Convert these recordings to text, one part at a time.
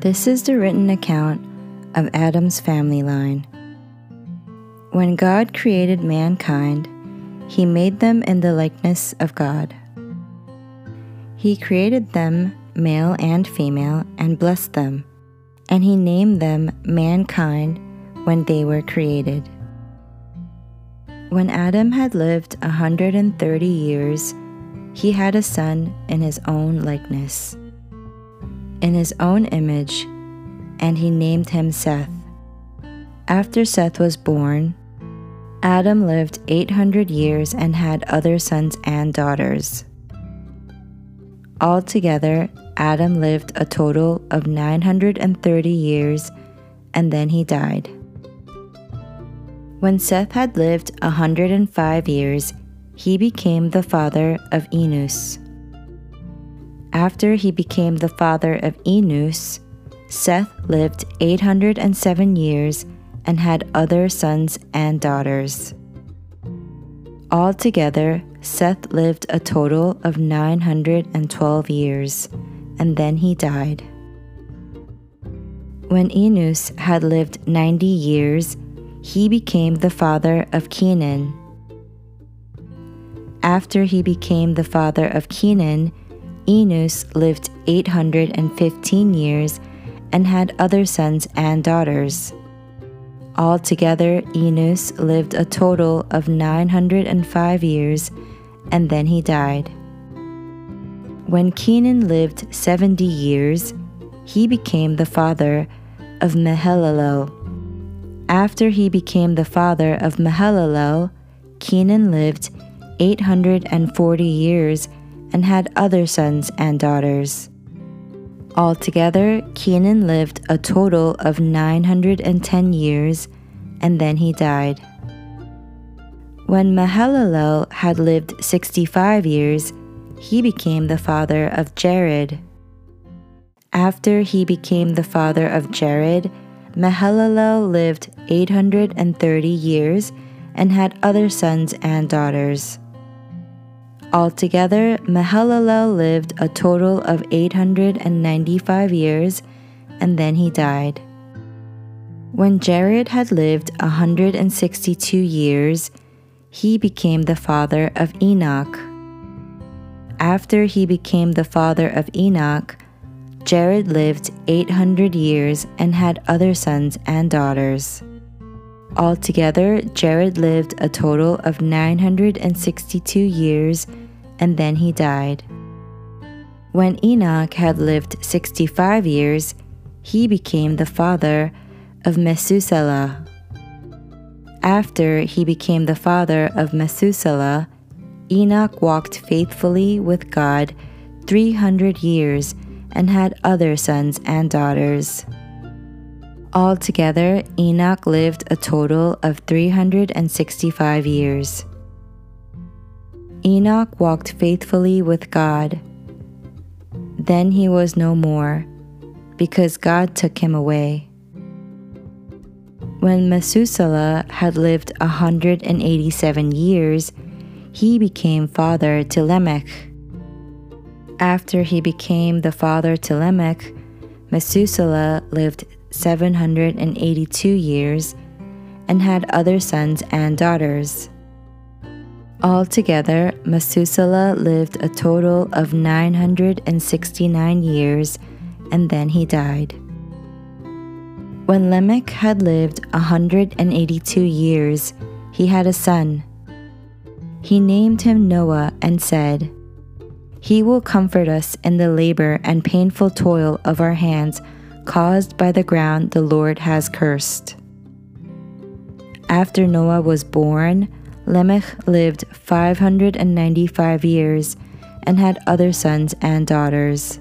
This is the written account of Adam's family line. When God created mankind, he made them in the likeness of God. He created them male and female and blessed them, and he named them mankind when they were created. When Adam had lived a 130 years, he had a son in his own likeness, in his own image, and he named him Seth. After Seth was born, Adam lived 800 years and had other sons and daughters. Altogether, Adam lived a total of 930 years and then he died. When Seth had lived 105 years, he became the father of Enos. After he became the father of Enos, Seth lived 807 years and had other sons and daughters. Altogether, Seth lived a total of 912 years, and then he died. When Enos had lived 90 years, he became the father of Kenan. After he became the father of Kenan, Enos lived 815 years and had other sons and daughters. Altogether, Enos lived a total of 905 years and then he died. When Kenan lived 70 years, he became the father of Mahalalel. After he became the father of Mahalalel, Kenan lived 840 years and had other sons and daughters. Altogether, Kenan lived a total of 910 years and then he died. When Mahalalel had lived 65 years, he became the father of Jared. After he became the father of Jared, Mahalalel lived 830 years and had other sons and daughters. Altogether, Mahalalel lived a total of 895 years and then he died. When Jared had lived a 162 years, he became the father of Enoch. After he became the father of Enoch, Jared lived 800 years and had other sons and daughters. Altogether, Jared lived a total of 962 years and then he died. When Enoch had lived 65 years, he became the father of Methuselah. After he became the father of Methuselah, Enoch walked faithfully with God 300 years and had other sons and daughters. Altogether, Enoch lived a total of 365 years. Enoch walked faithfully with God. Then he was no more, because God took him away. When Methuselah had lived a 187 years, he became father to Lamech. After he became the father to Lamech, Methuselah lived 782 years and had other sons and daughters. Altogether, Methuselah lived a total of 969 years and then he died. When Lamech had lived a 182 years, he had a son. He named him Noah and said, he will comfort us in the labor and painful toil of our hands caused by the ground the Lord has cursed. After Noah was born, Lamech lived 595 years and had other sons and daughters.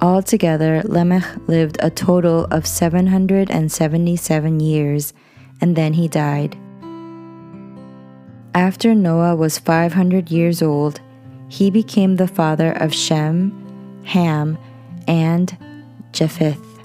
Altogether, Lamech lived a total of 777 years, and then he died. After Noah was 500 years old, he became the father of Shem, Ham, and japheth